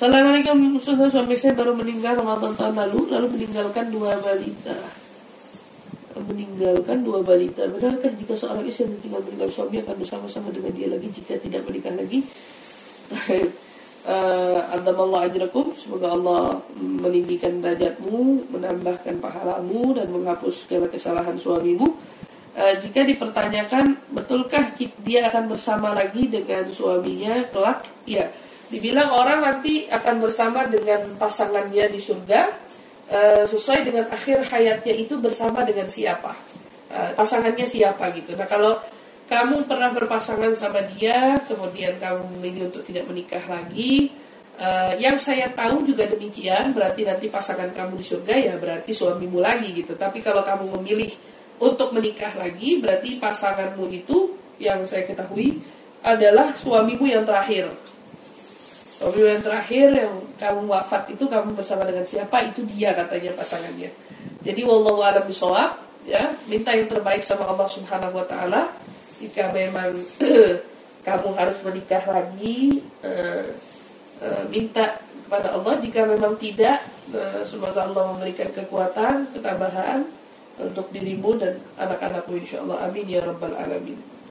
Assalamualaikum Ustaz suami saya baru meninggal Ramadan tahun lalu lalu meninggalkan dua balita. Meninggalkan dua balita. Benarkah jika seorang istri yang tinggal meninggal suami akan bersama-sama dengan dia lagi jika tidak menikah lagi? Uh, Allah ajrakum. Semoga Allah meninggikan derajatmu menambahkan pahalamu dan menghapus segala kesalahan suamimu. Uh, jika dipertanyakan betulkah dia akan bersama lagi dengan suaminya kelak? Ya dibilang orang nanti akan bersama dengan pasangannya di surga Eh, sesuai dengan akhir hayatnya itu bersama dengan siapa? Uh, pasangannya siapa gitu. Nah kalau kamu pernah berpasangan sama dia kemudian kamu memilih untuk tidak menikah lagi uh, yang saya tahu juga demikian berarti nanti pasangan kamu di surga ya berarti suamimu lagi gitu. Tapi kalau kamu memilih untuk menikah lagi berarti pasanganmu itu yang saya ketahui adalah suamimu yang terakhir Yang terakhir yang kamu wafat itu kamu bersama dengan siapa itu dia katanya pasangannya. Jadi wallahu a'lam bishawab ya, minta yang terbaik sama Allah Subhanahu wa taala. Jika memang kamu harus menikah lagi uh, uh, minta kepada Allah jika memang tidak uh, semoga Allah memberikan kekuatan, ketabahan untuk dirimu dan anak-anakmu insyaallah amin ya rabbal alamin.